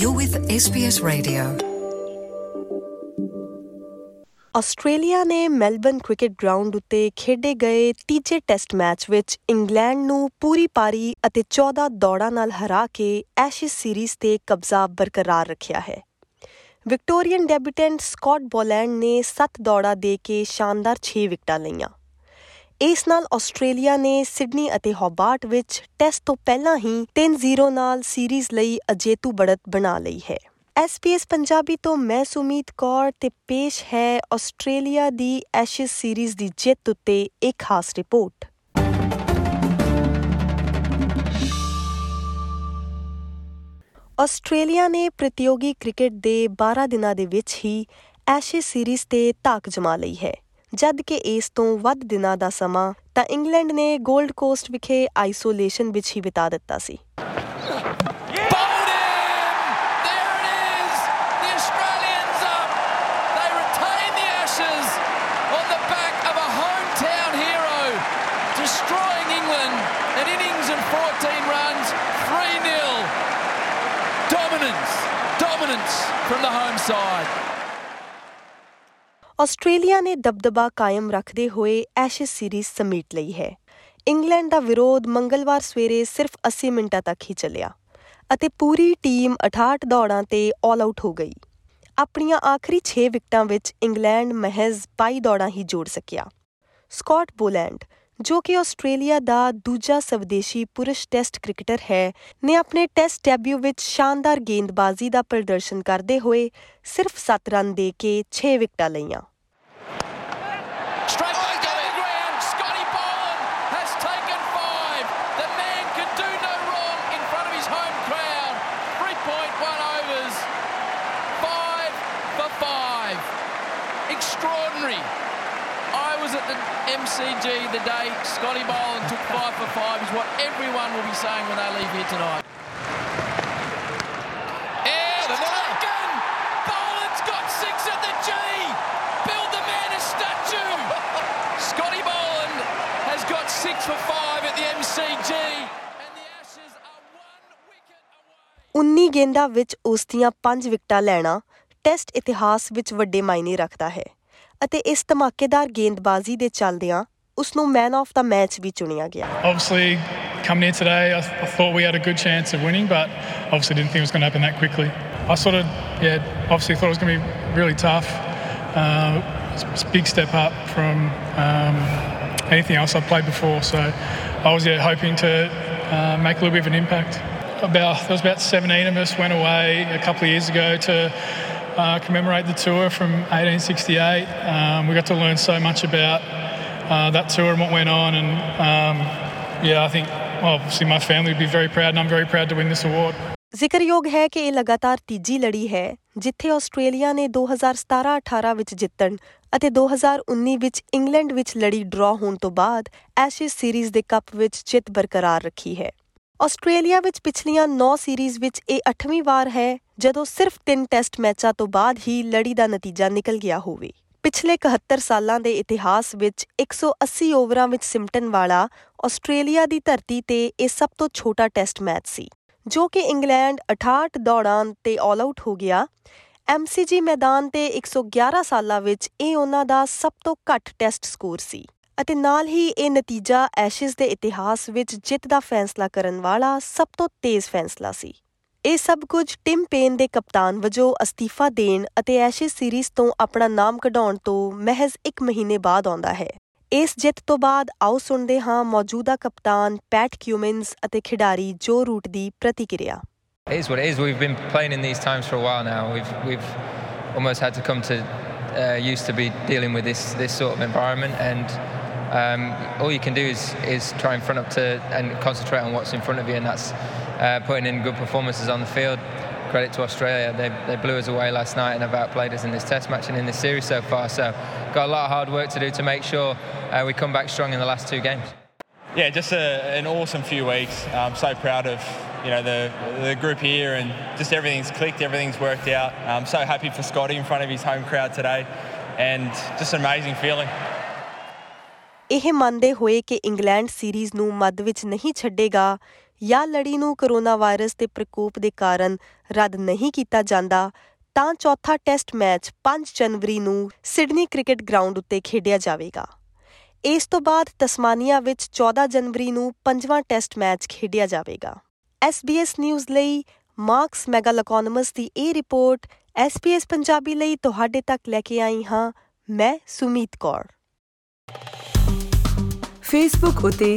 You're with SBS Radio. Australia ਨੇ Melbourne cricket ground ਉੱਤੇ ਖੇਡੇ ਗਏ ਤੀਜੇ ਟੈਸਟ ਮੈਚ ਵਿੱਚ ਇੰਗਲੈਂਡ ਨੂੰ ਪੂਰੀ ਪਾਰੀ ਅਤੇ 14 ਦੌੜਾਂ ਨਾਲ ਹਰਾ ਕੇ ਐਸ਼ੇਜ਼ ਸੀਰੀਜ਼ ਤੇ ਕਬਜ਼ਾ ਬਰਕਰਾਰ ਰੱਖਿਆ ਹੈ ਵਿਕਟੋਰੀਅਨ ਡੈਬਿਊਟੈਂਟ ਸਕਾਟ ਬੋਲੈਂਡ ਨੇ 7 ਦੌੜਾਂ ਦੇ ਕੇ ਸ਼ਾਨਦਾਰ 6 ਵਿਕਟਾਂ ਲਈਆਂ ਇਸ ਨਾਲ ਆਸਟ੍ਰੇਲੀਆ ਨੇ ਸਿਡਨੀ ਅਤੇ ਹੋਬਾਰਟ ਵਿੱਚ ਟੈਸਟ ਤੋਂ ਪਹਿਲਾਂ ਹੀ 3-0 ਨਾਲ ਸੀਰੀਜ਼ ਲਈ ਅਜੇਤੂ ਬੜਤ ਬਣਾ ਲਈ ਹੈ। SBS ਪੰਜਾਬੀ ਤੋਂ ਮੈਂ ਸੁਮੀਤ ਕੌਰ ਤੇ ਪੇਸ਼ ਹੈ ਆਸਟ੍ਰੇਲੀਆ ਦੀ ਐਸ਼ੇਜ਼ ਸੀਰੀਜ਼ ਦੀ ਜਿੱਤ ਉੱਤੇ ਇੱਕ ਖਾਸ ਰਿਪੋਰਟ। ਆਸਟ੍ਰੇਲੀਆ ਨੇ ਪ੍ਰਤੀਯੋਗੀ ਕ੍ਰਿਕਟ ਦੇ 12 ਦਿਨਾਂ ਦੇ ਵਿੱਚ ਹੀ ਐਸ਼ੇਜ਼ ਸੀਰੀਜ਼ ਤੇ ਧਾਕ ਜਮਾ ਲਈ ਹੈ। ਜਦ ਕਿ ਇਸ ਤੋਂ ਵੱਧ ਦਿਨਾਂ ਦਾ ਸਮਾਂ ਤਾਂ ਇੰਗਲੈਂਡ ਨੇ 골ਡ ਕੋਸਟ ਵਿਖੇ ਆਈਸੋਲੇਸ਼ਨ ਵਿੱਚ ਹੀ ਬਿਤਾ ਦਿੱਤਾ ਸੀ Bowled in! There it is! The Australians up! They retain the Ashes on the back of a hometown hero, destroying England. An innings and 14 runs, 3 0. Dominance, dominance from the home side. Australia ਨੇ ਦਬਦਬਾ ਕਾਇਮ ਰੱਖਦੇ ਹੋਏ Ashes series ਸਮੇਟ ਲਈ ਹੈ। England ਦਾ ਵਿਰੋਧ ਮੰਗਲਵਾਰ ਸਵੇਰੇ ਸਿਰਫ 80 ਮਿੰਟਾਂ ਤੱਕ ਹੀ ਚੱਲਿਆ ਅਤੇ ਪੂਰੀ ਟੀਮ 68 ਦੌੜਾਂ ਤੇ ਆਲ ਆਊਟ ਹੋ ਗਈ। ਆਪਣੀਆਂ ਆਖਰੀ 6 ਵਿਕਟਾਂ ਵਿੱਚ ਇੰਗਲੈਂਡ ਮਹਿਜ਼ 22 ਦੌੜਾਂ ਹੀ ਜੋੜ ਸਕਿਆ। ਸਕਾਟ ਬੋਲੈਂਡ, ਜੋ ਕਿ ਆਸਟ੍ਰੇਲੀਆ ਦਾ ਦੂਜਾ ਸਵਦੇਸ਼ੀ ਪੁਰਸ਼ ਟੈਸਟ ਕ੍ਰਿਕਟਰ ਹੈ, ਨੇ ਆਪਣੇ ਟੈਸਟ ਡੈਬਿਊ ਵਿੱਚ ਸ਼ਾਨਦਾਰ ਗੇਂਦਬਾਜ਼ੀ ਦਾ ਪ੍ਰਦਰਸ਼ਨ ਕਰਦੇ ਹੋਏ ਸਿਰਫ 7 ਰਨ ਦੇ ਕੇ 6 ਵਿਕਟਾਂ ਲਈਆਂ। Extraordinary. I was at the MCG the day Scotty Boland took five for five, is what everyone will be saying when they leave here tonight. And taken! Boland's got six at the G! Build the man a statue! Scotty Boland has got six for five at the MCG. And the Ashes are one wicket away. 19 ਗੇਂਦਾਂ ਵਿੱਚ ਉਸ ਦੀਆਂ 5 ਵਿਕਟਾਂ ਲੈਣਾ test ਇਤਿਹਾਸ ਵਿੱਚ ਵੱਡੇ ਮਾਇਨੇ ਰੱਖਦਾ ਹੈ ਅਤੇ ਇਸ ਧਮਾਕੇਦਾਰ ਗੇਂਦਬਾਜ਼ੀ ਦੇ ਚੱਲਦਿਆਂ ਉਸ ਨੂੰ ਮੈਨ ਆਫ ਦਾ ਮੈਚ ਵੀ ਚੁਣਿਆ ਗਿਆ Obviously, coming here today, I, I thought we had a good chance of winning, but obviously didn't think it was going to happen that quickly. I sort of, yeah, obviously thought it was going to be really tough. Uh, it's a big step up from um, anything else I've played before, so I was yeah, hoping to uh, make a little bit of an impact. About there was about 17 of us went away a couple of years ago to uh, commemorate the tour from 1868. Um, we got to learn so much about uh, that tour and what went on. And um, yeah, I think well, obviously my family would be very proud, and I'm very proud to win this award. ਜ਼ਿਕਰਯੋਗ ਹੈ ਕਿ ਇਹ ਲਗਾਤਾਰ ਤੀਜੀ ਲੜੀ ਹੈ ਜਿੱਥੇ Australia ਨੇ 2017-18 ਵਿੱਚ ਜਿੱਤਣ ਅਤੇ 2019 ਵਿੱਚ ਇੰਗਲੈਂਡ ਵਿੱਚ ਲੜੀ ਡਰਾ ਹੋਣ ਤੋਂ ਬਾਅਦ ਐਸ਼ੇਜ਼ ਸੀਰੀਜ਼ ਦੇ ਕੱਪ ਵਿੱਚ ਜਿੱਤ ਬਰਕਰਾਰ ਰੱਖੀ ਹੈ ਆਸਟ੍ਰੇਲੀਆ ਵਿੱਚ ਪਿਛਲੀਆਂ 9 ਸੀਰੀਜ਼ ਵਿੱਚ ਇਹ 8ਵੀਂ ਵਾਰ ਹੈ ਜਦੋਂ ਸਿਰਫ 3 ਟੈਸਟ ਮੈਚਾਂ ਤੋਂ ਬਾਅਦ ਹੀ ਲੜੀ ਦਾ ਨਤੀਜਾ ਨਿਕਲ ਗਿਆ ਹੋਵੇ। ਪਿਛਲੇ 71 ਸਾਲਾਂ ਦੇ ਇਤਿਹਾਸ ਵਿੱਚ 180 ਓਵਰਾਂ ਵਿੱਚ ਸਿਮਟਣ ਵਾਲਾ ਆਸਟ੍ਰੇਲੀਆ ਦੀ ਧਰਤੀ ਤੇ ਇਹ ਸਭ ਤੋਂ ਛੋਟਾ ਟੈਸਟ ਮੈਚ ਸੀ, ਜੋ ਕਿ ਇੰਗਲੈਂਡ 68 ਦੌੜਾਂ ਤੇ ਆਲ ਆਊਟ ਹੋ ਗਿਆ। MCG ਮੈਦਾਨ ਤੇ 111 ਸਾਲਾਂ ਵਿੱਚ ਇਹ ਉਹਨਾਂ ਦਾ ਸਭ ਤੋਂ ਘੱਟ ਟੈਸਟ ਸਕੋਰ ਸੀ ਅਤੇ ਨਾਲ ਹੀ ਇਹ ਨਤੀਜਾ ਐਸ਼ੇਜ਼ ਦੇ ਇਤਿਹਾਸ ਵਿੱਚ ਜਿੱਤ ਦਾ ਫੈਸਲਾ ਕਰਨ ਵਾਲਾ ਸਭ ਤੋਂ ਤੇਜ਼ ਫੈਸਲਾ ਸੀ। ਇਹ ਸਭ ਕੁਝ ਟਿਮ ਪੇਨ ਦੇ ਕਪਤਾਨ ਵਜੋਂ ਅਸਤੀਫਾ ਦੇਣ ਅਤੇ ਐਸ਼ੇਜ਼ ਸੀਰੀਜ਼ ਤੋਂ ਆਪਣਾ ਨਾਮ ਕਢਾਉਣ ਤੋਂ ਮਹਿਜ਼ 1 ਮਹੀਨੇ ਬਾਅਦ ਆਉਂਦਾ ਹੈ ਇਸ ਜਿੱਤ ਤੋਂ ਬਾਅਦ ਆਓ ਸੁਣਦੇ ਹਾਂ ਮੌਜੂਦਾ ਕਪਤਾਨ ਪੈਟ ਕਿਊਮਿਨਸ ਅਤੇ ਖਿਡਾਰੀ ਜੋ ਰੂਟ ਦੀ ਪ੍ਰਤੀਕਿਰਿਆ It is what it is. We've been playing in these times for a while now. We've we've almost had to come to uh, used to be dealing with this this sort of environment, and um, all you can do is is try and front up to and concentrate on what's in front of you, and that's uh, putting in good performances on the field. Credit to Australia, they they blew us away last night and have outplayed us in this Test match and in this series so far. So, got a lot of hard work to do to make sure uh, we come back strong in the last two games. yeah, just a, an awesome few weeks. I'm so proud of you know the the group here and just everything's clicked, everything's worked out. I'm so happy for Scotty in front of his home crowd today, and just an amazing feeling. ਇਹ ਮੰਨਦੇ ਹੋਏ ਕਿ England series ਨੂੰ ਮੱਧ ਵਿੱਚ ਨਹੀਂ ਛੱਡੇਗਾ ਜਾਂ ਲੜੀ ਨੂੰ ਕਰੋਨਾ ਵਾਇਰਸ ਦੇ ਪ੍ਰਕੋਪ ਦੇ ਕਾਰਨ ਰੱਦ ਨਹੀਂ ਕੀਤਾ ਜਾਂਦਾ, ਤਾਂ ਚੌਥਾ ਟੈਸਟ ਮੈਚ 5 ਜਨਵਰੀ ਨੂੰ ਸਿਡਨੀ ਕ੍ਰਿਕਟ ਗਰਾਊਂਡ ਉੱਤੇ ਖੇਡਿਆ ਜਾਵੇਗਾ। ਇਸ ਤੋਂ ਬਾਅਦ ਤਸਮਾਨੀਆ ਵਿੱਚ 14 ਜਨਵਰੀ ਨੂੰ ਪੰਜਵਾਂ ਟੈਸਟ ਮੈਚ ਖੇਡਿਆ ਜਾਵੇਗਾ। SBS ਨਿਊਜ਼ ਲਈ ਮਾਰਕਸ ਮੈਗਾਲੋਕੋਨਮਸ ਦੀ ਇਹ ਰਿਪੋਰਟ SBS ਪੰਜਾਬੀ ਲਈ ਤੁਹਾਡੇ ਤੱਕ ਲੈ ਕੇ ਆਈ ਹਾਂ। ਮੈਂ ਸੁਮੀਤ ਕੌਰ। ਫੇਸਬੁੱਕ ਉਤੇ